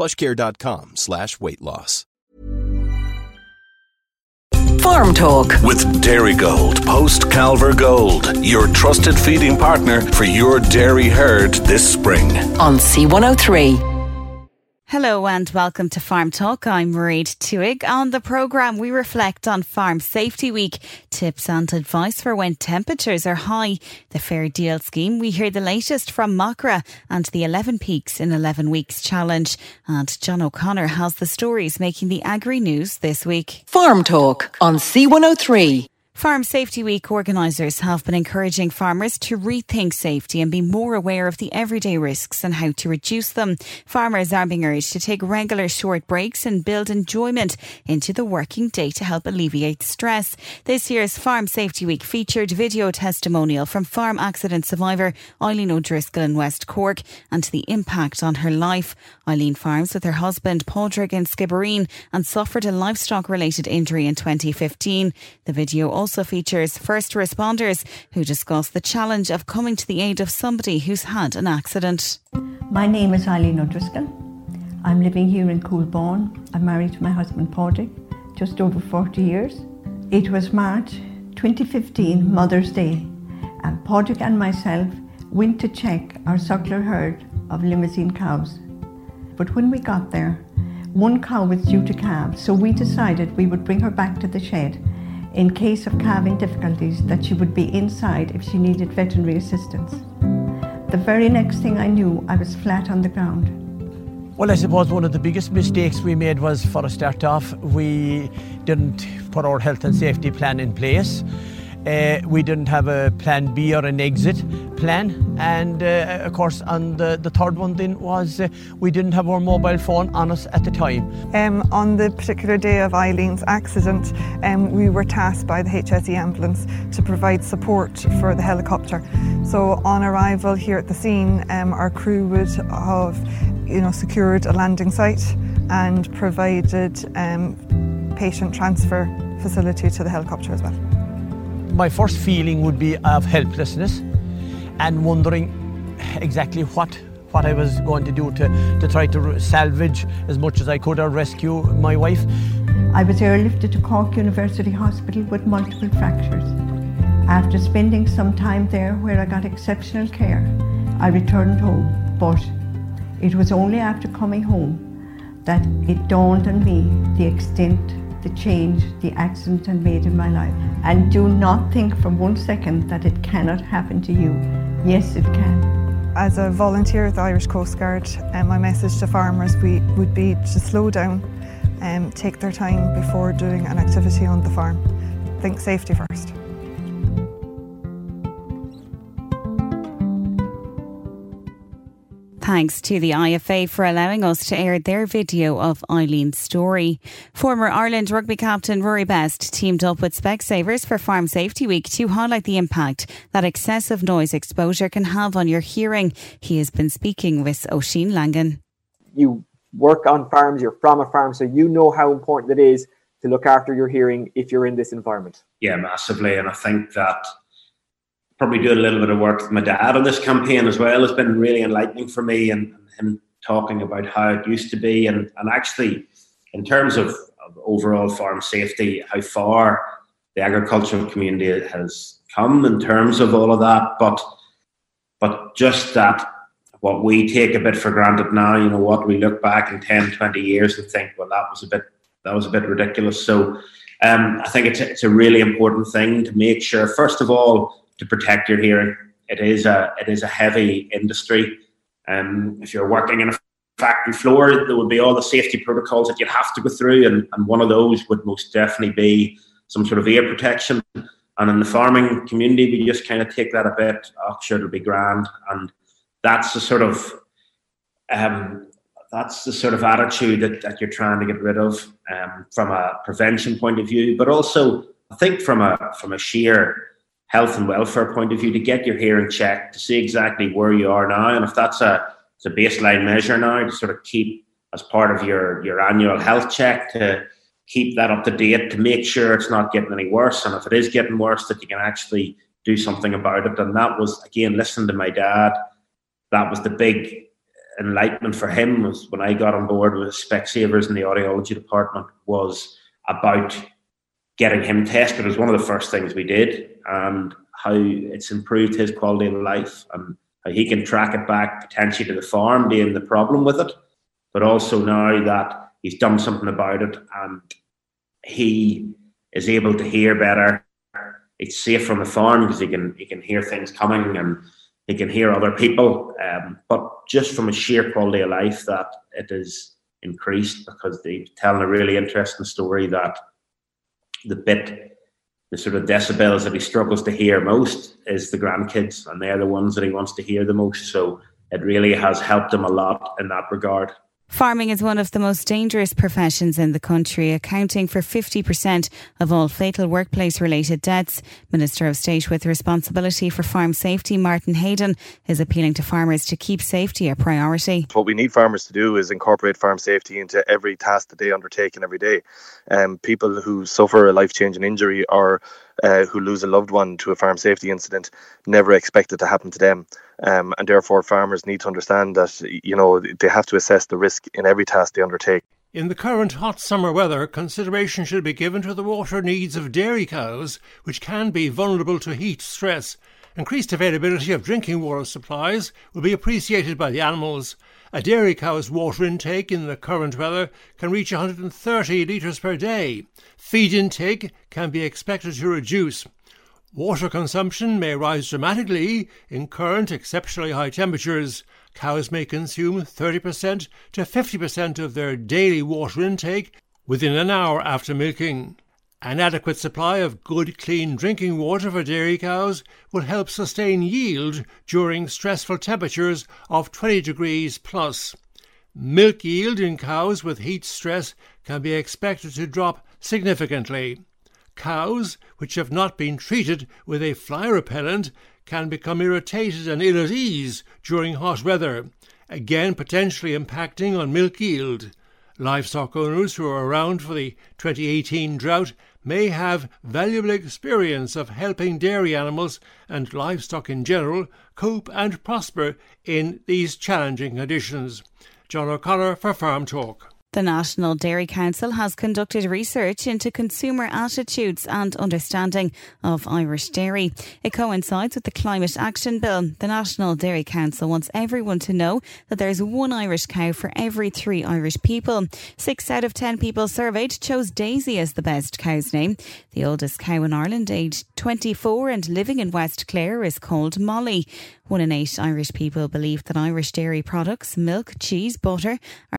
plushcare.com slash weight loss. Farm Talk with Dairygold, post Calver Gold, your trusted feeding partner for your dairy herd this spring. on C103. Hello and welcome to Farm Talk. I'm Mairead Twohig. On the programme, we reflect on Farm Safety Week, tips and advice for when temperatures are high, the Fair Deal scheme. We hear the latest from Macra and the 11 Peaks in 11 Weeks challenge. And John O'Connor has the stories making the agri news this week. Farm Talk on C103. Farm Safety Week organisers have been encouraging farmers to rethink safety and be more aware of the everyday risks and how to reduce them. Farmers are being urged to take regular short breaks and build enjoyment into the working day to help alleviate stress. This year's Farm Safety Week featured video testimonial from farm accident survivor Eileen O'Driscoll in West Cork and the impact on her life. Eileen farms with her husband Padraig in Skibbereen and suffered a livestock related injury in 2015. The video also features first responders who discuss the challenge of coming to the aid of somebody who's had an accident. My name is Eileen O'Driscoll. I'm living here in Coolbawn. I'm married to my husband Padraig, just over 40 years. It was March 2015, Mother's Day, and Padraig and myself went to check our suckler herd of Limousin cows. But when we got there, one cow was due to calve, so we decided we would bring her back to the shed in case of calving difficulties that she would be inside if she needed veterinary assistance. The very next thing I knew, I was flat on the ground. Well, I suppose one of the biggest mistakes we made was for a start off, we didn't put our health and safety plan in place. Uh, we didn't have a plan B or an exit plan. And uh, of course, on the, the third one then was uh, we didn't have our mobile phone on us at the time. Um, on the particular day of Eileen's accident, um, we were tasked by the HSE ambulance to provide support for the helicopter. So on arrival here at the scene, um, our crew would have, you know, secured a landing site and provided um, patient transfer facility to the helicopter as well. My first feeling would be of helplessness and wondering exactly what what I was going to do to, to try to salvage as much as I could or rescue my wife. I was airlifted to Cork University Hospital with multiple fractures. After spending some time there where I got exceptional care, I returned home. But it was only after coming home that it dawned on me the extent, the change the accident had made in my life. And do not think for one second that it cannot happen to you. Yes, it can. As a volunteer at the Irish Coast Guard, um, my message to farmers we, would be to slow down and take their time before doing an activity on the farm. Think safety first. Thanks to the IFA for allowing us to air their video of Eileen's story. Former Ireland rugby captain Rory Best teamed up with Specsavers for Farm Safety Week to highlight the impact that excessive noise exposure can have on your hearing. He has been speaking with Oisin Langan. You work on farms, you're from a farm, so you know how important it is to look after your hearing if you're in this environment. Yeah, massively. And I think that probably doing a little bit of work with my dad on this campaign as well has been really enlightening for me and, him talking about how it used to be and, and actually in terms of, of overall farm safety, how far the agricultural community has come in terms of all of that. But but just that what we take a bit for granted now, you know, what we look back in 10, 20 years and think, well, that was a bit that was a bit ridiculous. So um, I think it's a, it's a really important thing to make sure, first of all, to protect your hearing. It is a it is a heavy industry. Um, if you're working in a factory floor, there would be all the safety protocols that you'd have to go through, and, and one of those would most definitely be some sort of ear protection. And in the farming community, we just kind of take that a bit. Oh, sure, it'll be grand, and that's the sort of um, that's the sort of attitude that, that you're trying to get rid of um, from a prevention point of view, but also I think from a from a sheer health and welfare point of view to get your hearing checked to see exactly where you are now, and if that's a it's a baseline measure now to sort of keep as part of your your annual health check to keep that up to date to make sure it's not getting any worse, and if it is getting worse, that you can actually do something about it. And that was again listening to my dad. That was the big enlightenment for him was when I got on board with Specsavers in the audiology department was about getting him tested. It was one of the first things we did, and how it's improved his quality of life and how he can track it back potentially to the farm being the problem with it, but also now that he's done something about it and he is able to hear better. It's safe from the farm because he can he can hear things coming and he can hear other people. Um, but just from a sheer quality of life, that it is increased because they're telling a really interesting story that the bit, the sort of decibels that he struggles to hear most is the grandkids, and they're the ones that he wants to hear the most. So it really has helped him a lot in that regard. Farming is one of the most dangerous professions in the country, accounting for 50% of all fatal workplace related deaths. Minister of State with responsibility for farm safety, Martin Heydon, is appealing to farmers to keep safety a priority. What we need farmers to do is incorporate farm safety into every task that they undertake and every day. Um, people who suffer a life changing injury or uh, who lose a loved one to a farm safety incident never expect it to happen to them. Um, and therefore, farmers need to understand that you know they have to assess the risk in every task they undertake. In the current hot summer weather, consideration should be given to the water needs of dairy cows, which can be vulnerable to heat stress. Increased availability of drinking water supplies will be appreciated by the animals. A dairy cow's water intake in the current weather can reach 130 litres per day. Feed intake can be expected to reduce. Water consumption may rise dramatically in current exceptionally high temperatures. Cows may consume 30% to 50% of their daily water intake within an hour after milking. An adequate supply of good, clean drinking water for dairy cows will help sustain yield during stressful temperatures of 20 degrees plus. Milk yield in cows with heat stress can be expected to drop significantly. Cows which have not been treated with a fly repellent can become irritated and ill at ease during hot weather, again potentially impacting on milk yield. Livestock owners who are around for the 2018 drought may have valuable experience of helping dairy animals and livestock in general cope and prosper in these challenging conditions. John O'Connor for Farm Talk. The National Dairy Council has conducted research into consumer attitudes and understanding of Irish dairy. It coincides with the Climate Action Bill. The National Dairy Council wants everyone to know that there's one Irish cow for every three Irish people. Six out of ten people surveyed chose Daisy as the best cow's name. The oldest cow in Ireland, aged 24 and living in West Clare, is called Molly. One in eight Irish people believe that Irish dairy products, milk, cheese, butter, are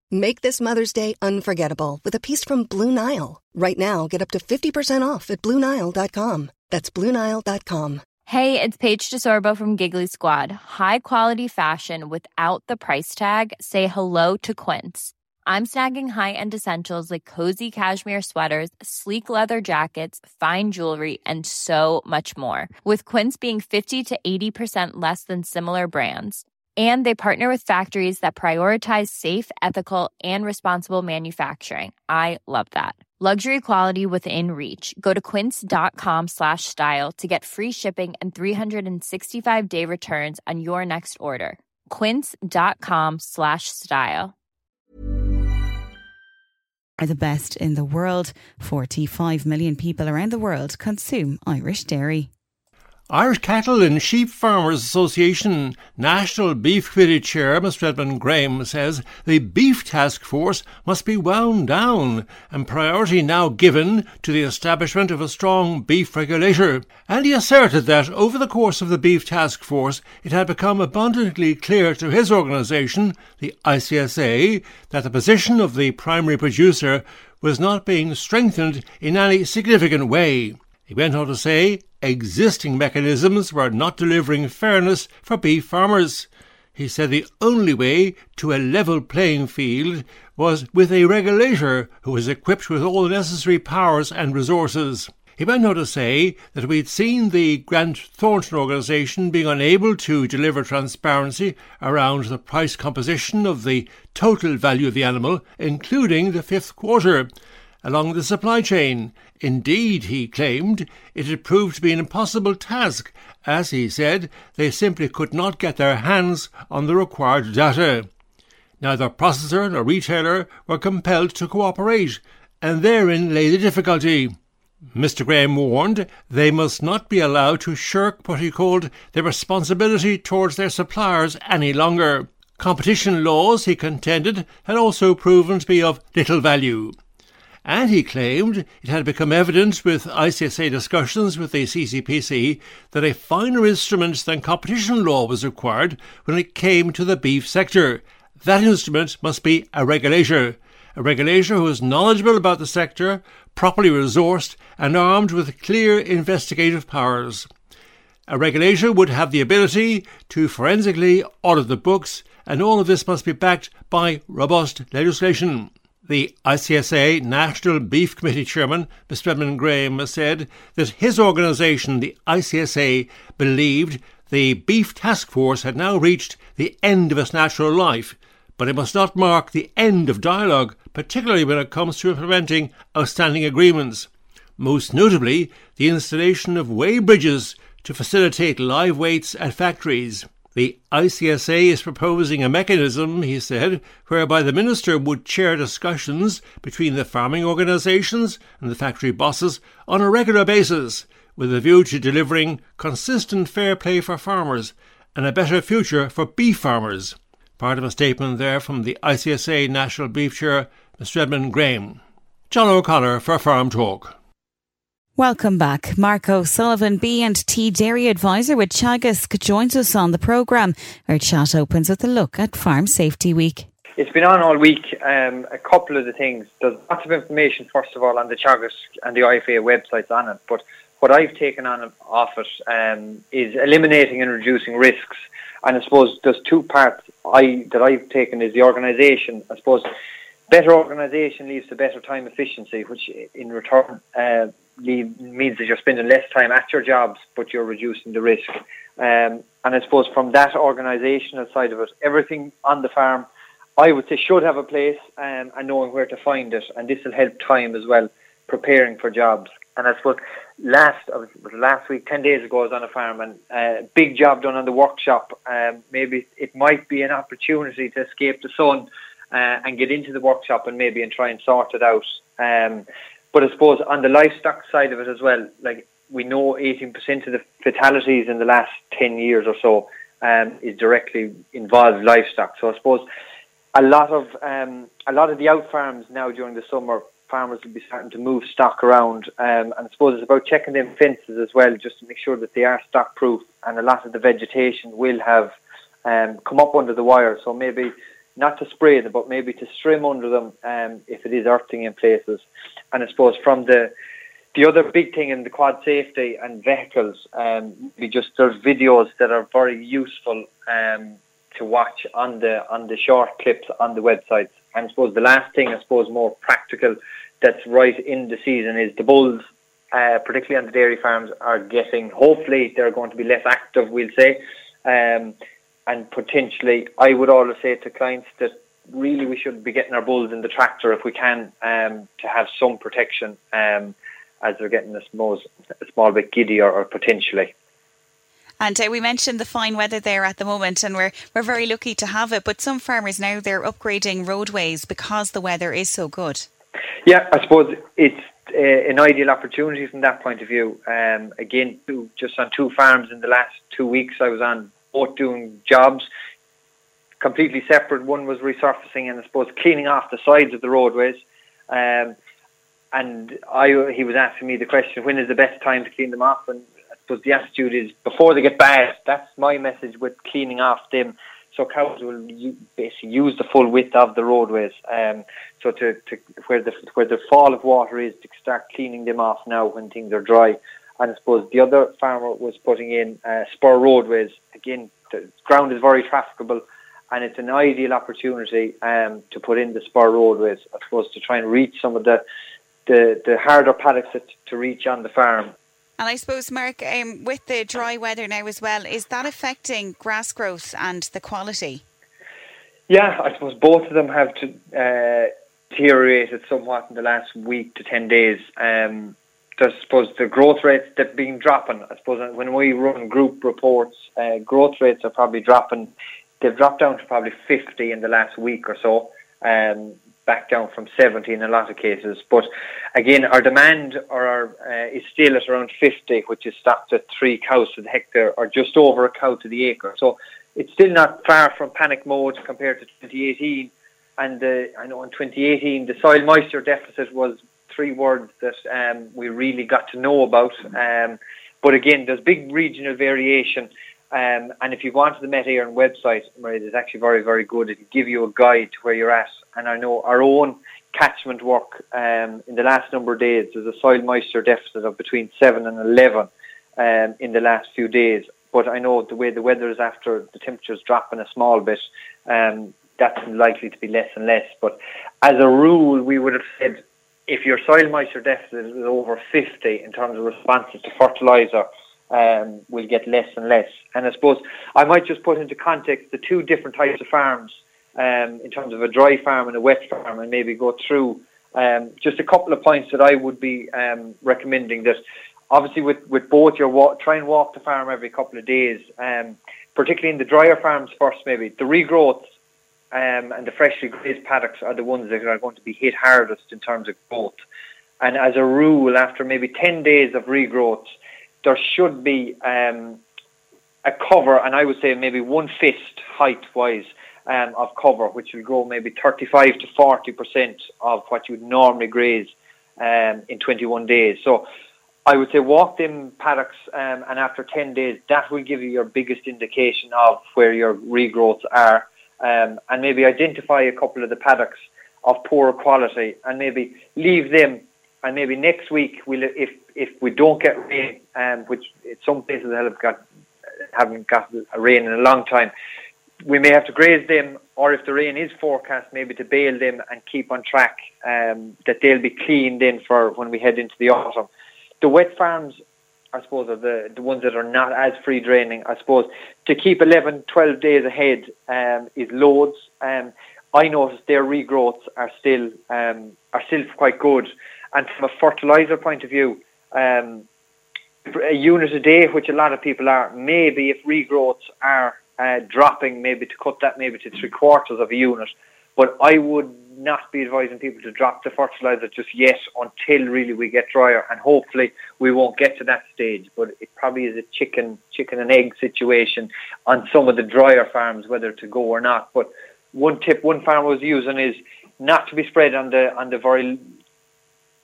Make this Mother's Day unforgettable with a piece from Blue Nile. Right now, get up to 50% off at BlueNile.com. That's BlueNile.com. Hey, it's Paige DeSorbo from Giggly Squad. High quality fashion without the price tag? Say hello to Quince. I'm snagging high end essentials like cozy cashmere sweaters, sleek leather jackets, fine jewelry, and so much more. With Quince being 50 to 80% less than similar brands. And they partner with factories that prioritize safe, ethical, and responsible manufacturing. I love that. Luxury quality within reach. Go to quince.com slash style to get free shipping and 365 day returns on your next order. Quince.com slash style. Are the best in the world. 45 million people around the world consume Irish dairy. Irish Cattle and Sheep Farmers Association National Beef Committee Chair Mr Edmund Graham says the Beef Task Force must be wound down and priority now given to the establishment of a strong beef regulator. And he asserted that over the course of the Beef Task Force it had become abundantly clear to his organisation, the ICSA, that the position of the primary producer was not being strengthened in any significant way. He went on to say existing mechanisms were not delivering fairness for beef farmers. He said the only way to a level playing field was with a regulator who was equipped with all the necessary powers and resources. He went on to say that we'd seen the Grant Thornton organisation being unable to deliver transparency around the price composition of the total value of the animal, including the fifth quarter, along the supply chain. Indeed, he claimed, it had proved to be an impossible task, as he said, they simply could not get their hands on the required data. Neither processor nor retailer were compelled to cooperate, and therein lay the difficulty. Mr. Graham warned they must not be allowed to shirk what he called their responsibility towards their suppliers any longer. Competition laws, he contended, had also proven to be of little value and he claimed it had become evident with ICSA discussions with the CCPC that a finer instrument than competition law was required when it came to the beef sector. That instrument must be a regulator, a regulator who is knowledgeable about the sector, properly resourced, and armed with clear investigative powers. A regulator would have the ability to forensically audit the books, and all of this must be backed by robust legislation. The ICSA National Beef Committee Chairman, Mr. Edmund Graham, said that his organisation, the ICSA, believed the Beef Task Force had now reached the end of its natural life, but it must not mark the end of dialogue, particularly when it comes to implementing outstanding agreements. Most notably, the installation of weigh bridges to facilitate live weights at factories. The ICSA is proposing a mechanism, he said, whereby the minister would chair discussions between the farming organisations and the factory bosses on a regular basis, with a view to delivering consistent fair play for farmers and a better future for beef farmers. Part of a statement there from the ICSA National Beef Chair, Mr. Edmund Graham. John O'Connor for Farm Talk. Welcome back. Mark O'Sullivan, B&T Dairy Advisor with Teagasc, joins us on the programme. Our chat opens with a look at Farm Safety Week. It's been on all week. Um, a couple of the things. There's lots of information, first of all, on the Teagasc and the IFA websites on it. But what I've taken on off it um, is eliminating and reducing risks. And I suppose there's two parts I that I've taken is the organisation. I suppose better organisation leads to better time efficiency, which in return uh, means that you're spending less time at your jobs, but you're reducing the risk. Um, and I suppose from that organisational side of it, everything on the farm, I would say, should have a place um, and knowing where to find it. And this will help time as well, preparing for jobs. And I suppose last last week, ten days ago, I was on a farm and uh, big job done on the workshop. Um, maybe it might be an opportunity to escape the sun uh, and get into the workshop and maybe and try and sort it out. Um, but I suppose on the livestock side of it as well, like we know 18% of the fatalities in the last 10 years or so um, is directly involved livestock. So I suppose a lot of um, a lot of the out farms now during the summer, farmers will be starting to move stock around, um, and I suppose it's about checking them fences as well, just to make sure that they are stock proof. And a lot of the vegetation will have um, come up under the wire, so maybe not to spray them, but maybe to trim under them um, if it is earthing in places. And I suppose from the the other big thing in the quad safety and vehicles, um, we just there's videos that are very useful um, to watch on the on the short clips on the websites. And I suppose the last thing, I suppose, more practical that's right in the season is the bulls, uh, particularly on the dairy farms, are getting. Hopefully, they're going to be less active. We'll say, um, and potentially, I would always say to clients that really we should be getting our bulls in the tractor if we can um, to have some protection um, as they're getting a small, a small bit giddy or, or potentially. And uh, we mentioned the fine weather there at the moment, and we're we're very lucky to have it. But some farmers now they're upgrading roadways because the weather is so good. Yeah, I suppose it's uh, an ideal opportunity from that point of view. Um, again, just on two farms in the last two weeks, I was on both doing jobs completely separate. One was resurfacing and I suppose cleaning off the sides of the roadways. Um, and I, he was asking me the question, when is the best time to clean them off? And but the attitude is before they get bad. That's my message with cleaning off them. So cows will basically use the full width of the roadways. Um, so to, to where the where the fall of water is to start cleaning them off now when things are dry. And I suppose the other farmer was putting in uh, spur roadways. Again, the ground is very trafficable, and it's an ideal opportunity um, to put in the spur roadways. I suppose to try and reach some of the the, the harder paddocks to reach on the farm and I suppose, Mark, um, with the dry weather now as well, is that affecting grass growth and the quality? Yeah, I suppose both of them have to, uh, deteriorated somewhat in the last week to 10 days. Um, I suppose the growth rates that been dropping. I suppose when we run group reports, uh, growth rates are probably dropping. They've dropped down to probably 50 in the last week or so. Um, back down from 70 in a lot of cases. But again, our demand or our, uh, is still at around 50, which is stocked at three cows to the hectare or just over a cow to the acre. So it's still not far from panic mode compared to 2018. And uh, I know in 2018, the soil moisture deficit was three words that um, we really got to know about. Um, but again, there's big regional variation. Um, and if you go onto the Met Éireann website, it's actually very, very good. It'll give you a guide to where you're at. And I know our own catchment work um, in the last number of days, there's a soil moisture deficit of between 7 and 11 um, in the last few days. But I know the way the weather is after the temperatures dropping a small bit, um, that's likely to be less and less. But as a rule, we would have said if your soil moisture deficit is over 50 in terms of responses to fertiliser, um, will get less and less. And I suppose I might just put into context the two different types of farms um, in terms of a dry farm and a wet farm, and maybe go through um, just a couple of points that I would be um, recommending. That obviously with with both, you walk, try and walk the farm every couple of days, um, particularly in the drier farms first. Maybe the regrowths um, and the freshly grazed paddocks are the ones that are going to be hit hardest in terms of growth. And as a rule, after maybe 10 days of regrowth, there should be um, a cover, and I would say maybe one fist height wise um, of cover, which will grow maybe 35 to 40 percent of what you would normally graze um, in 21 days. So I would say walk them paddocks, um, and after 10 days, that will give you your biggest indication of where your regrowths are, um, and maybe identify a couple of the paddocks of poor quality, and maybe leave them. And maybe next week, we'll, if if we don't get rain, um, which some places have got haven't got rain in a long time, we may have to graze them, or if the rain is forecast, maybe to bale them and keep on track um, that they'll be cleaned in for when we head into the autumn. The wet farms, I suppose, are the, the ones that are not as free draining. I suppose to keep 11, 12 days ahead um, is loads. Um, I noticed their regrowths are still um, are still quite good, and from a fertilizer point of view, um, a unit a day, which a lot of people are, maybe if regrowths are uh, dropping, maybe to cut that maybe to three quarters of a unit, But I would not be advising people to drop the fertilizer just yet until really we get drier, and hopefully we won't get to that stage. But it probably is a chicken chicken and egg situation on some of the drier farms whether to go or not. But one tip one farmer was using is not to be spread on the on the very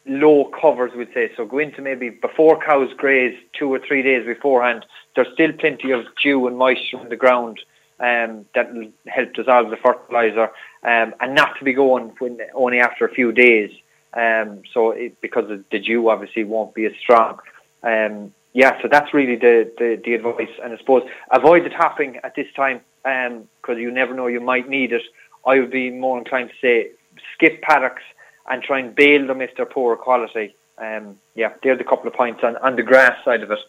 low covers, we'd say. So go into maybe before cows graze two or three days beforehand. There's still plenty of dew and moisture in the ground um, that will help dissolve the fertilizer, um, and not to be going when, only after a few days. Um, so it, because the dew obviously won't be as strong. Um, yeah, so that's really the, the, the advice. And I suppose avoid the topping at this time because um, you never know you might need it. I would be more inclined to say skip paddocks and try and bale them if they're poor quality. Um, yeah, they're the couple of points on, on the grass side of it.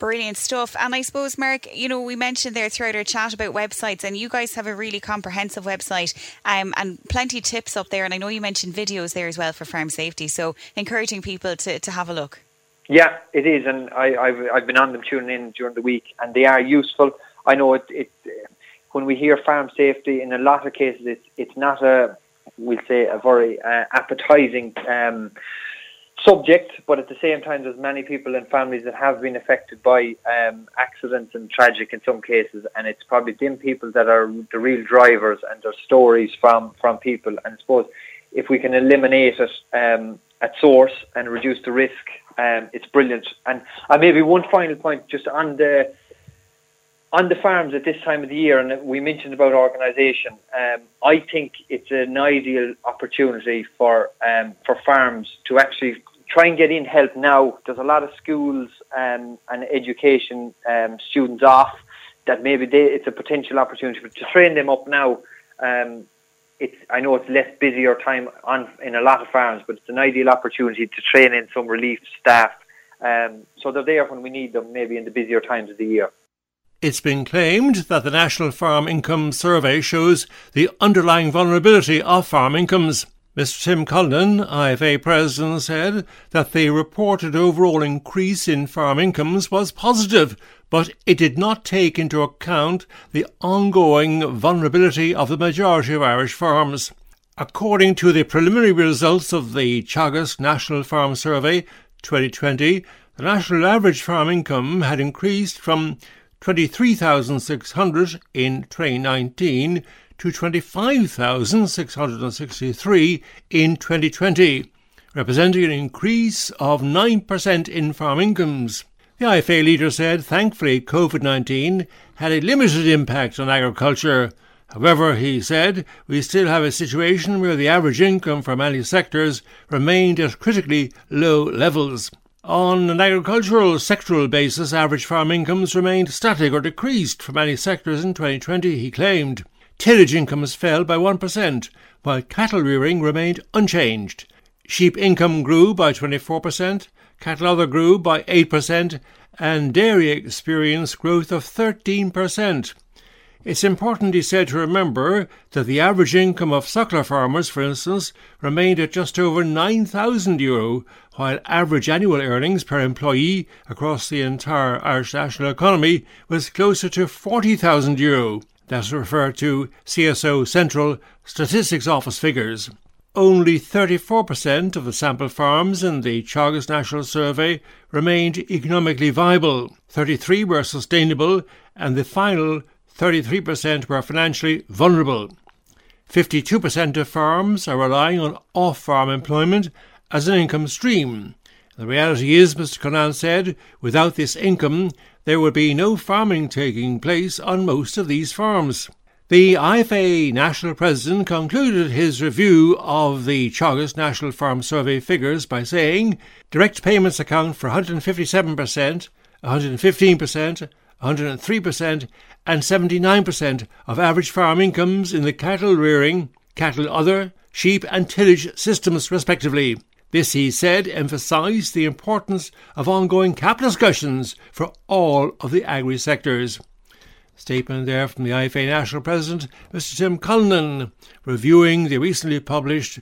Brilliant stuff. And I suppose, Mark, you know, we mentioned there throughout our chat about websites, and you guys have a really comprehensive website um, and plenty of tips up there. And I know you mentioned videos there as well for farm safety. So, encouraging people to, to have a look. Yeah, it is. And I, have I've been on them tuning in during the week, and they are useful. I know it, it when we hear farm safety, in a lot of cases, it's, it's not a, we'll say, a very uh, appetizing. Um, subject, but at the same time, there's many people and families that have been affected by um, accidents and tragic in some cases, and it's probably them people that are the real drivers and their stories from from people. And I suppose if we can eliminate it um, at source and reduce the risk, um, it's brilliant. And uh, maybe one final point, just on the on the farms at this time of the year, and we mentioned about organisation. Um, I think it's an ideal opportunity for um, for farms to actually try and get in help now. There's a lot of schools um, and education um, students off that maybe they, it's a potential opportunity to train them up now. Um, it's I know it's less busier time on in a lot of farms, but it's an ideal opportunity to train in some relief staff. Um, so they're there when we need them, maybe in the busier times of the year. It's been claimed that the National Farm Income Survey shows the underlying vulnerability of farm incomes. Mr. Tim Cullinan, IFA president, said that the reported overall increase in farm incomes was positive, but it did not take into account the ongoing vulnerability of the majority of Irish farms. According to the preliminary results of the Teagasc National Farm Survey 2020, the national average farm income had increased from 23,600 in 2019 to 25,663 in 2020, representing an increase of 9% in farm incomes. The IFA leader said thankfully COVID 19 had a limited impact on agriculture. However, he said, we still have a situation where the average income for many sectors remained at critically low levels. On an agricultural sectoral basis, average farm incomes remained static or decreased for many sectors in 2020, he claimed. Tillage incomes fell by 1%, while cattle rearing remained unchanged. Sheep income grew by 24%, cattle other grew by 8%, and dairy experienced growth of 13%. It's important, he said, to remember that the average income of suckler farmers, for instance, remained at just over 9,000 euro, while average annual earnings per employee across the entire Irish national economy was closer to 40,000 euro. That's referred to CSO Central Statistics Office figures. Only 34% of the sample farms in the Teagasc National Survey remained economically viable, 33 were sustainable, and the final 33% were financially vulnerable. 52% of farms are relying on off farm employment as an income stream. The reality is, Mr. Cullinan said, without this income, there would be no farming taking place on most of these farms. The IFA National President concluded his review of the Teagasc National Farm Survey figures by saying direct payments account for 157%, 115%, 103%, and 79% of average farm incomes in the cattle rearing, cattle other, sheep, and tillage systems, respectively. This, he said, emphasised the importance of ongoing capital discussions for all of the agri sectors. Statement there from the IFA National President, Mr. Tim Cullinan, reviewing the recently published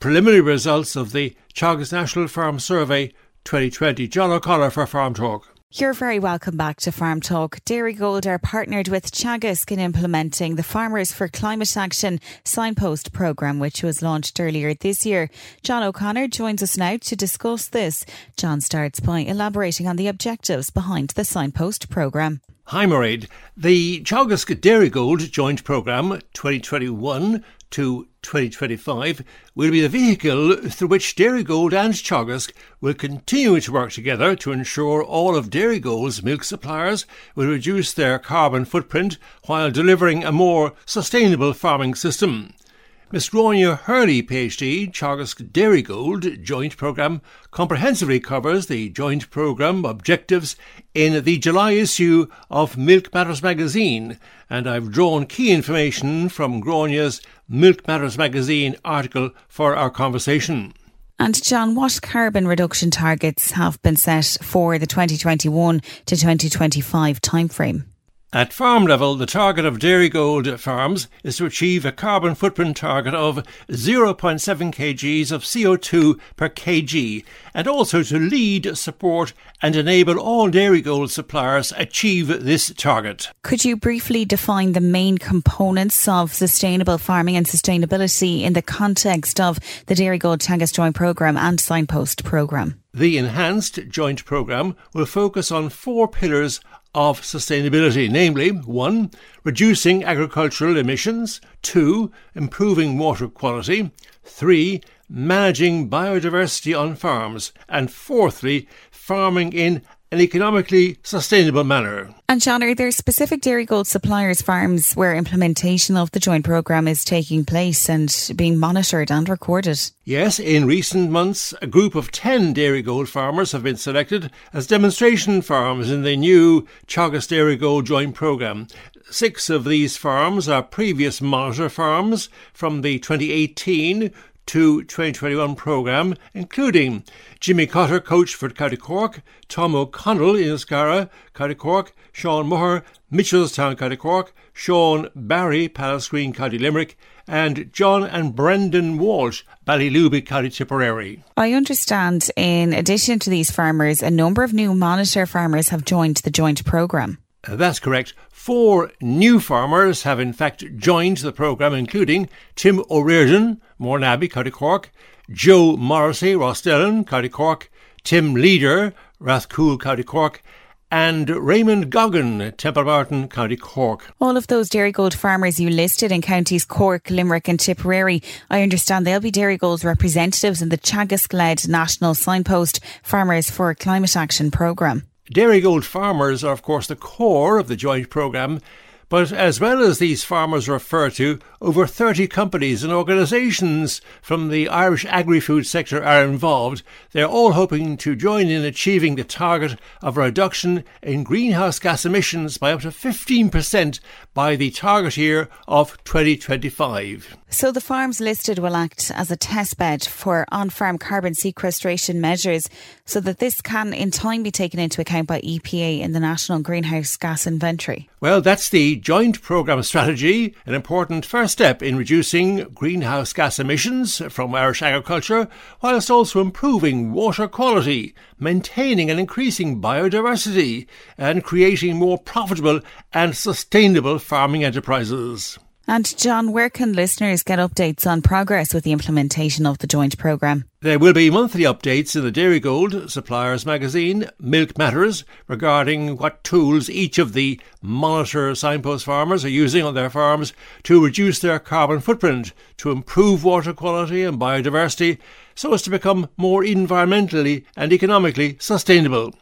preliminary results of the Teagasc National Farm Survey 2020. John O'Connor for Farm Talk. You're very welcome back to Farm Talk. Dairygold are partnered with Teagasc in implementing the Farmers for Climate Action signpost programme, which was launched earlier this year. John O'Connor joins us now to discuss this. John starts by elaborating on the objectives behind the signpost programme. Hi, Mairead. The Teagasc Dairygold Joint Programme 2021 to 2025 will be the vehicle through which Dairygold and Teagasc will continue to work together to ensure all of Dairygold's milk suppliers will reduce their carbon footprint while delivering a more sustainable farming system. Miss Gráinne Hurley, PhD, Teagasc Dairygold Joint Programme, comprehensively covers the joint programme objectives in the July issue of Milk Matters magazine, and I've drawn key information from Gráinne's Milk Matters magazine article for our conversation. And John, what carbon reduction targets have been set for the 2021 to 2025 timeframe? At farm level, the target of Dairygold farms is to achieve a carbon footprint target of 0.7 kgs of CO2 per kg, and also to lead, support, and enable all Dairygold suppliers achieve this target. Could you briefly define the main components of sustainable farming and sustainability in the context of the Dairygold Teagasc Joint Programme and Signpost Programme? The enhanced joint programme will focus on four pillars of sustainability, namely 1. Reducing agricultural emissions, 2. Improving water quality, 3. Managing biodiversity on farms, and fourthly, farming in an economically sustainable manner. And John, are there specific Dairygold suppliers farms where implementation of the joint programme is taking place and being monitored and recorded? Yes, in recent months, a group of 10 Dairygold farmers have been selected as demonstration farms in the new Teagasc Dairygold joint programme. Six of these farms are previous monitor farms from the 2018 to 2021 programme, including Jimmy Cotter, Coachford County Cork, Tom O'Connell in Escara, County Cork, Sean Moher, Mitchellstown, County Cork, Sean Barry, Pallasgreen, County Limerick, and John and Brendan Walsh, Ballylooby, County Tipperary. I understand, in addition to these farmers, a number of new monitor farmers have joined the joint programme. Uh, that's correct. Four new farmers have in fact joined the programme, including Tim O'Riordan, Mourneabbey, County Cork, Joe Morrissey, Rostellan, County Cork, Tim Leader, Rathcoole, County Cork, and Raymond Goggin, Temple Martin, County Cork. All of those Dairygold farmers you listed in counties Cork, Limerick, and Tipperary, I understand they'll be dairy Dairygold's representatives in the Teagasc led National Signpost Farmers for Climate Action programme. Dairygold farmers are, of course, the core of the joint programme, but as well as these farmers refer to, over 30 companies and organisations from the Irish agri food sector are involved. They're all hoping to join in achieving the target of a reduction in greenhouse gas emissions by up to 15% by the target year of 2025. So the farms listed will act as a testbed for on-farm carbon sequestration measures so that this can in time be taken into account by EPA in the National Greenhouse Gas Inventory. Well, that's the joint programme strategy, an important first step in reducing greenhouse gas emissions from Irish agriculture, whilst also improving water quality, maintaining and increasing biodiversity, and creating more profitable and sustainable farming enterprises. And John, where can listeners get updates on progress with the implementation of the joint programme? There will be monthly updates in the Dairygold Suppliers magazine, Milk Matters, regarding what tools each of the monitor signpost farmers are using on their farms to reduce their carbon footprint, to improve water quality and biodiversity, so as to become more environmentally and economically sustainable.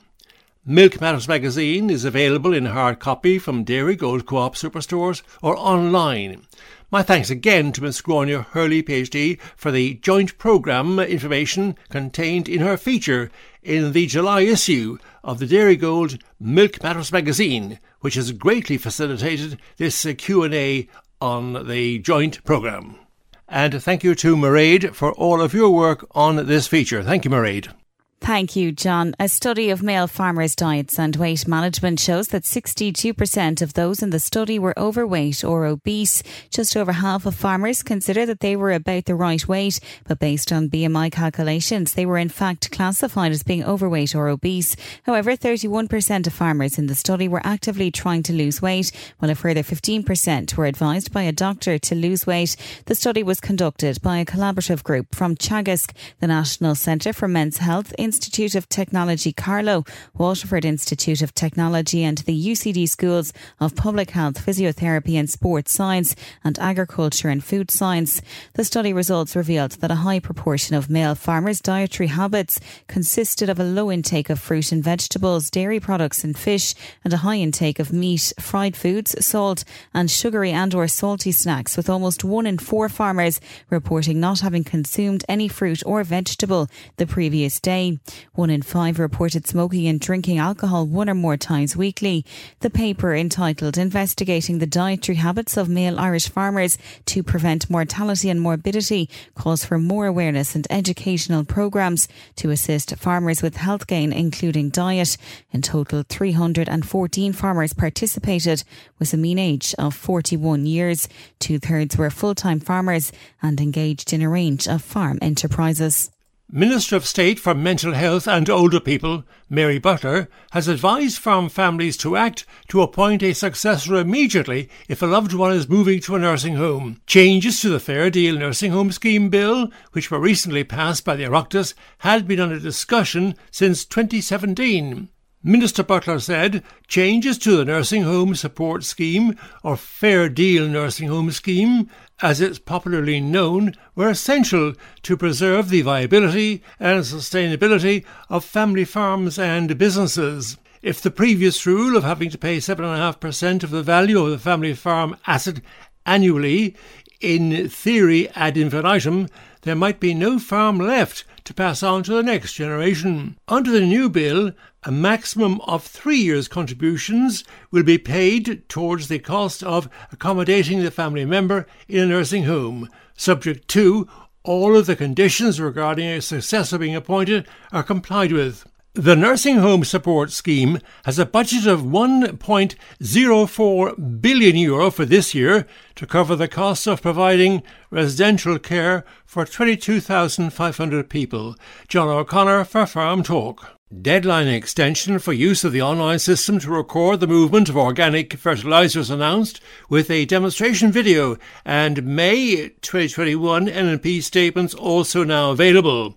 Milk Matters magazine is available in hard copy from Dairygold Co-op superstores or online. My thanks again to Miss Gráinne Hurley, PhD, for the joint programme information contained in her feature in the July issue of the Dairygold Milk Matters magazine, which has greatly facilitated this Q&A on the joint programme. And thank you to Mairead for all of your work on this feature. Thank you, Mairead. Thank you, John. A study of male farmers' diets and weight management shows that 62% of those in the study were overweight or obese. Just over half of farmers consider that they were about the right weight, but based on BMI calculations, they were in fact classified as being overweight or obese. However, 31% of farmers in the study were actively trying to lose weight, while a further 15% were advised by a doctor to lose weight. The study was conducted by a collaborative group from Teagasc, the National Centre for Men's Health Institute of Technology Carlow, Waterford Institute of Technology, and the UCD Schools of Public Health, Physiotherapy and Sports Science, and Agriculture and Food Science. The study results revealed that a high proportion of male farmers' dietary habits consisted of a low intake of fruit and vegetables, dairy products, and fish, and a high intake of meat, fried foods, salt, and sugary and/or salty snacks. With almost one in four farmers reporting not having consumed any fruit or vegetable the previous day. One in five reported smoking and drinking alcohol one or more times weekly. The paper entitled Investigating the Dietary Habits of Male Irish Farmers to Prevent Mortality and Morbidity calls for more awareness and educational programmes to assist farmers with health gain, including diet. In total, 314 farmers participated with a mean age of 41 years. Two thirds were full time farmers and engaged in a range of farm enterprises. Minister of State for Mental Health and Older People, Mary Butler, has advised farm families to act to appoint a successor immediately if a loved one is moving to a nursing home. Changes to the Fair Deal Nursing Home Scheme Bill, which were recently passed by the Oireachtas, had been under discussion since 2017. Minister Butler said changes to the Nursing Home Support Scheme, or Fair Deal Nursing Home Scheme, as it's popularly known, were essential to preserve the viability and sustainability of family farms and businesses. If the previous rule of having to pay 7.5% of the value of the family farm asset annually, in theory ad infinitum, there might be no farm left to pass on to the next generation. Under the new bill, a maximum of three years' contributions will be paid towards the cost of accommodating the family member in a nursing home, subject to all of the conditions regarding a successor being appointed are complied with. The Nursing Home Support Scheme has a budget of 1.04 billion euro for this year to cover the costs of providing residential care for 22,500 people. John O'Connor for Farm Talk. Deadline extension for use of the online system to record the movement of organic fertilizers announced with a demonstration video and May 2021 NNP statements also now available.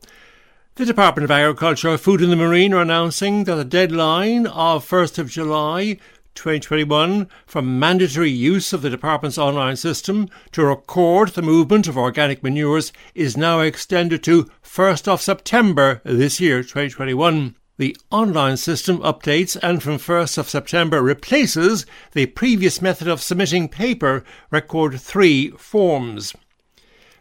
The Department of Agriculture, Food and the Marine are announcing that the deadline of 1st of July 2021 for mandatory use of the department's online system to record the movement of organic manures is now extended to 1st of September this year 2021. The online system updates and from 1st of September replaces the previous method of submitting paper record 3 forms.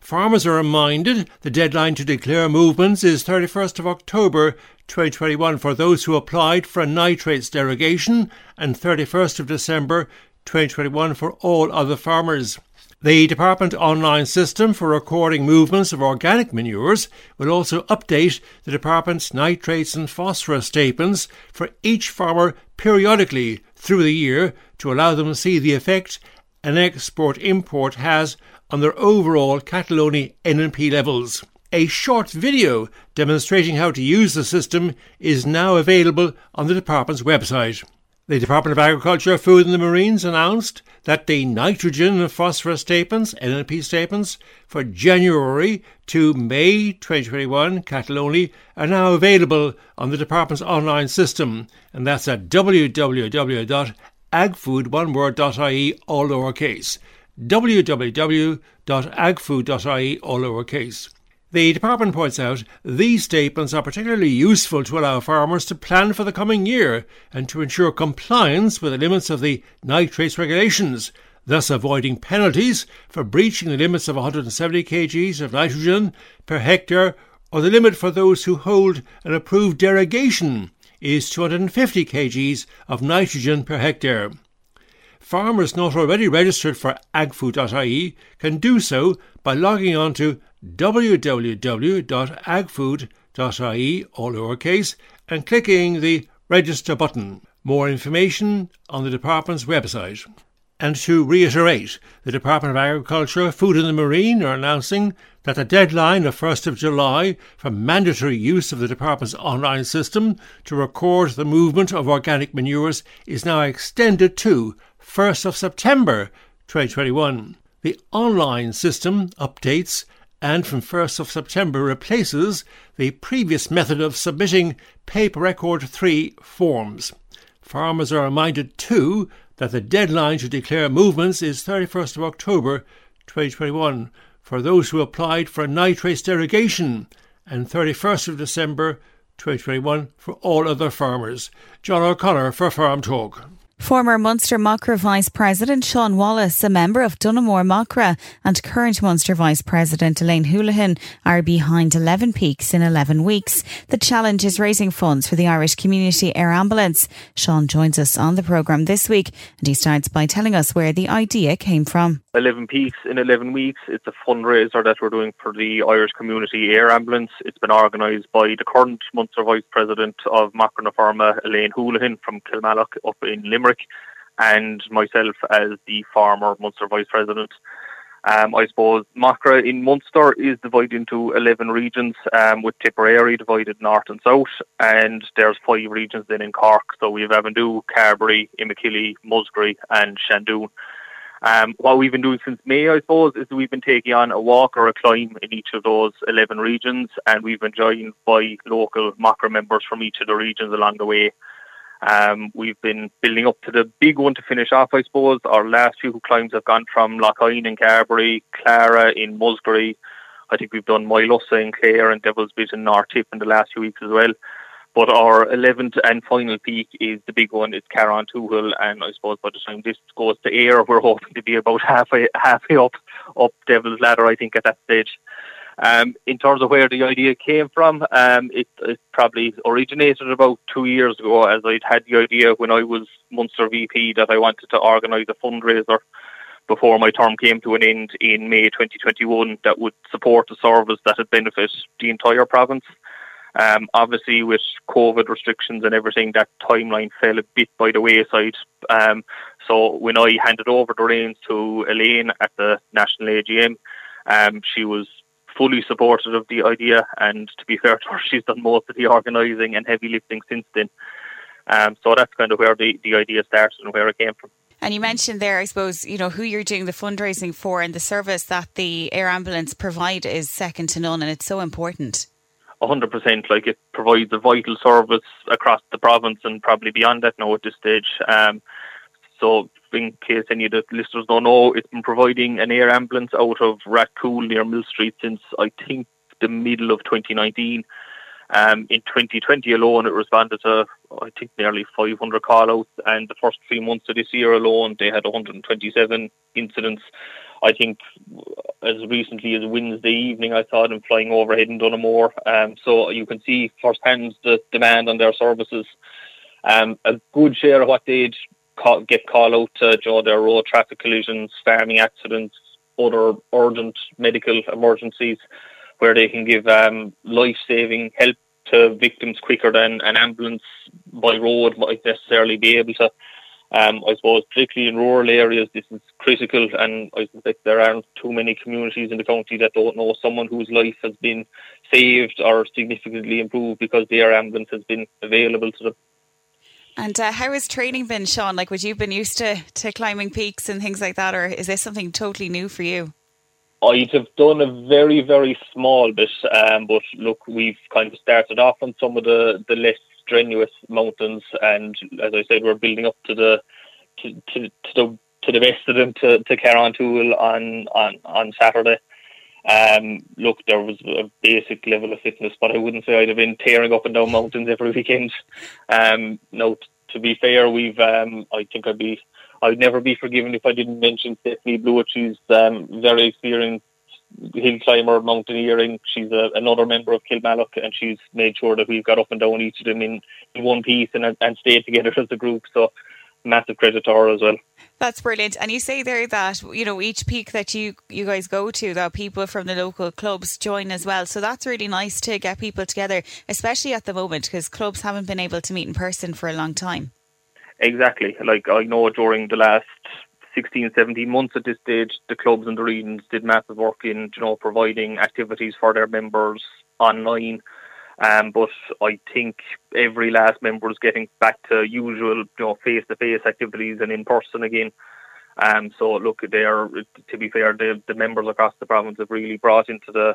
Farmers are reminded the deadline to declare movements is 31st of October 2021 for those who applied for a nitrates derogation and 31st of December 2021 for all other farmers. The Department online system for recording movements of organic manures will also update the Department's nitrates and phosphorus statements for each farmer periodically through the year to allow them to see the effect an export import has on their overall Cataloni NNP levels. A short video demonstrating how to use the system is now available on the department's website. The Department of Agriculture, Food and the Marines announced that the nitrogen and phosphorus statements, NNP statements, for January to May 2021 Cataloni are now available on the department's online system, and that's at www.agfood.ie, all lowercase www.agfood.ie, all lowercase. The department points out these statements are particularly useful to allow farmers to plan for the coming year and to ensure compliance with the limits of the nitrates regulations, thus avoiding penalties for breaching the limits of 170 kgs of nitrogen per hectare or the limit for those who hold an approved derogation is 250 kgs of nitrogen per hectare. Farmers not already registered for agfood.ie can do so by logging on to www.agfood.ie all lowercase, and clicking the register button. More information on the department's website. And to reiterate, the Department of Agriculture, Food and the Marine are announcing that the deadline of 1st of July for mandatory use of the department's online system to record the movement of organic manures is now extended to 1st of September 2021. The online system updates and from 1st of September replaces the previous method of submitting paper record 3 forms. Farmers are reminded too that the deadline to declare movements is 31st of October 2021 for those who applied for nitrates derogation and 31st of December 2021 for all other farmers. John O'Connor for Farm Talk. Former Munster Macra Vice President Sean Wallace, a member of Donaghmore Macra, and current Munster Vice President Elaine Houlihan are behind 11 peaks in 11 weeks. The challenge is raising funds for the Irish Community Air Ambulance. Sean joins us on the programme this week and he starts by telling us where the idea came from. 11 peaks in 11 weeks. It's a fundraiser that we're doing for the Irish Community Air Ambulance. It's been organised by the current Munster Vice President of Macra na Feirme, Elaine Houlihan from Kilmallock up in Limerick, and myself as the former Munster Vice President. Um, I suppose Macra in Munster is divided into 11 regions, um, with Tipperary divided north and south, and there's five regions then in Cork. So we have Avondhu, Carbery, Imokilly, Muskerry, and Seandún. Um, what we've been doing since May, I suppose, is we've been taking on a walk or a climb in each of those 11 regions, and we've been joined by local Macra members from each of the regions along the way. Um, we've been building up to the big one to finish off, I suppose. Our last few climbs have gone from Lough Hyne in Carbery, Clara in Muskerry. I think we've done Moylussa in Clare and Devil's Bit in North Tipp in the last few weeks as well. But our 11th and final peak is the big one. It's Carrauntoohil, and I suppose by the time this goes to air, we're hoping to be about halfway halfway up up Devil's Ladder. I think at that stage. Um, in terms of where the idea came from, um, it, it, probably originated about two years ago, as I'd had the idea when I was Munster VP that I wanted to organise a fundraiser before my term came to an end in May 2021 that would support a service that would benefit the entire province. Um, obviously, with COVID restrictions and everything, that timeline fell a bit by the wayside. Um, so when I handed over the reins to Elaine at the national AGM, um, she was fully supportive of the idea. And to be fair to her, she's done most of the organising and heavy lifting since then. Um, so that's kind of where the, the idea started and where it came from. And you mentioned there, I suppose, you know, who you're doing the fundraising for and the service that the air ambulance provide is second to none and it's so important. 100%. Like it provides a vital service across the province and probably beyond that now at this stage. Um, so, in case any of the listeners don't know, it's been providing an air ambulance out of Rathcoole near Millstreet since I think the middle of 2019. Um, in 2020 alone, it responded to I think nearly 500 call-outs, and the first three months of this year alone, they had 127 incidents. I think as recently as Wednesday evening, I saw them flying overhead in Donaghmore. Um, so you can see firsthand the demand on their services. Um, a good share of what they'd call, get call out to you know, their road traffic collisions, farming accidents, other urgent medical emergencies, where they can give um, life-saving help to victims quicker than an ambulance by road might necessarily be able to. Um, I suppose particularly in rural areas, this is critical, and I suspect there aren't too many communities in the county that don't know someone whose life has been saved or significantly improved because their ambulance has been available to them. And uh, how has training been, Sean? Like, would you have been used to, to climbing peaks and things like that, or is this something totally new for you? I'd have done a very, very small bit, um, but look, we've kind of started off on some of the, the less strenuous mountains, and as I said, we're building up to the to, to, to the to the best of them to to Carrauntoohil on on on Saturday. Um, look, there was a basic level of fitness, but I wouldn't say I'd have been tearing up and down mountains every weekend. Um, no, t- to be fair, we've um, I think I'd be I'd never be forgiven if I didn't mention Stephanie Blewett. She's um, very experienced hill climber, mountaineering. She's a, another member of Kilmallock, and she's made sure that we've got up and down each of them in, in one piece and and stayed together as a group. So massive credit to her as well. That's brilliant. And you say there that you know each peak that you you guys go to, that people from the local clubs join as well. So that's really nice to get people together, especially at the moment because clubs haven't been able to meet in person for a long time. Exactly. Like I know during the last 16, 17 months at this stage, the clubs and the regions did massive work in, you know, providing activities for their members online. Um, but I think every last member is getting back to usual, you know, face-to-face activities and in person again. Um, so look, they are, to be fair, the, the members across the province have really brought into the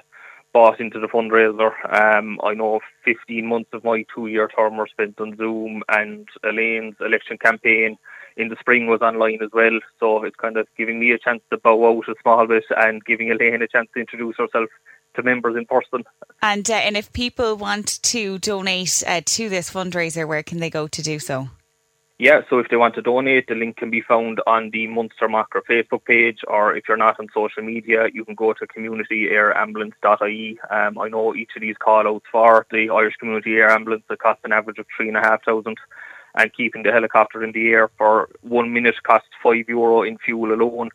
bought into the fundraiser. Um, I know 15 months of my two-year term were spent on Zoom, and Elaine's election campaign in the spring was online as well. So it's kind of giving me a chance to bow out a small bit and giving Elaine a chance to introduce herself to members in person. And uh, and if people want to donate uh, to this fundraiser, where can they go to do so? Yeah, so if they want to donate, the link can be found on the Munster Macra Facebook page, or if you're not on social media, you can go to communityairambulance.ie. Um, I know each of these call outs for the Irish Community Air Ambulance that cost an average of three and a half thousand and keeping the helicopter in the air for one minute costs five euro in fuel alone.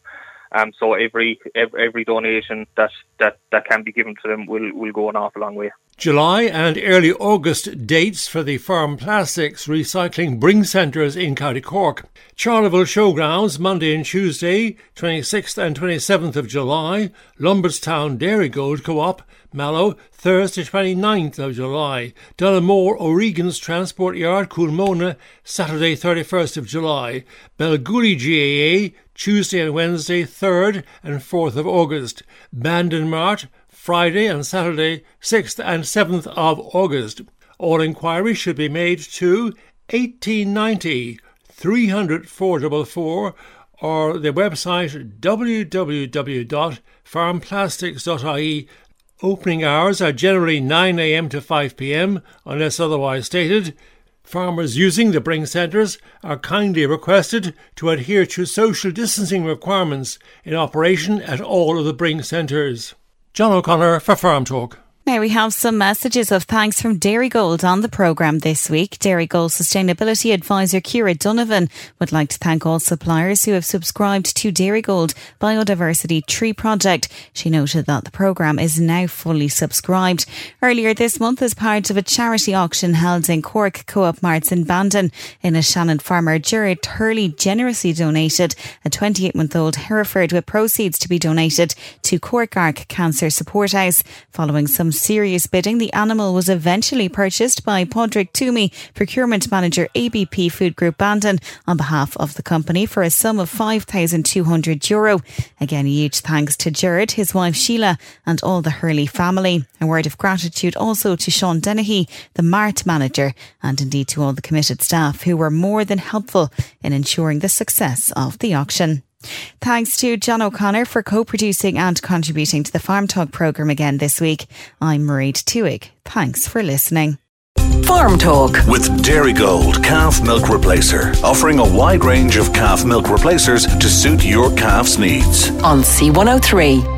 Um, so every, every every donation that, that, that can be given to them will, will go an awful long way. July and early August dates for the Farm Plastics Recycling Bring Centres in County Cork. Charleville Showgrounds, Monday and Tuesday, 26th and 27th of July. Lombardstown Dairy Gold Co-op, Mallow, Thursday 29th of July. Dollamore O'Regan's Transport Yard, Coolmona, Saturday 31st of July. Belgooly GAA, Tuesday and Wednesday, 3rd and 4th of August. Bandon Mart, Friday and Saturday, 6th and 7th of August. All inquiries should be made to 1890 300 444 or the website www.farmplastics.ie. Opening hours are generally 9am to 5pm unless otherwise stated. Farmers using the Bring Centres are kindly requested to adhere to social distancing requirements in operation at all of the Bring Centres. John O'Connor for Farm Talk. Now we have some messages of thanks from Dairygold on the programme this week. Dairygold Sustainability Advisor Kira Donovan would like to thank all suppliers who have subscribed to Dairygold Biodiversity Tree Project. She noted that the programme is now fully subscribed. Earlier this month, as part of a charity auction held in Cork Co-op Marts in Bandon, Innishannon farmer, Jared Hurley generously donated a 28-month-old Hereford with proceeds to be donated to Cork Arc Cancer Support House following some serious bidding, the animal was eventually purchased by Padraig Toomey, procurement manager ABP Food Group Bandon, on behalf of the company for a sum of €5,200. Again, huge thanks to Jared, his wife Sheila, and all the Hurley family. A word of gratitude also to Sean Dennehy, the Mart manager, and indeed to all the committed staff who were more than helpful in ensuring the success of the auction. Thanks to John O'Connor for co producing and contributing to the Farm Talk programme again this week. I'm Mairead Twohig. Thanks for listening. Farm Talk with Dairygold Calf Milk Replacer, offering a wide range of calf milk replacers to suit your calf's needs. on C103.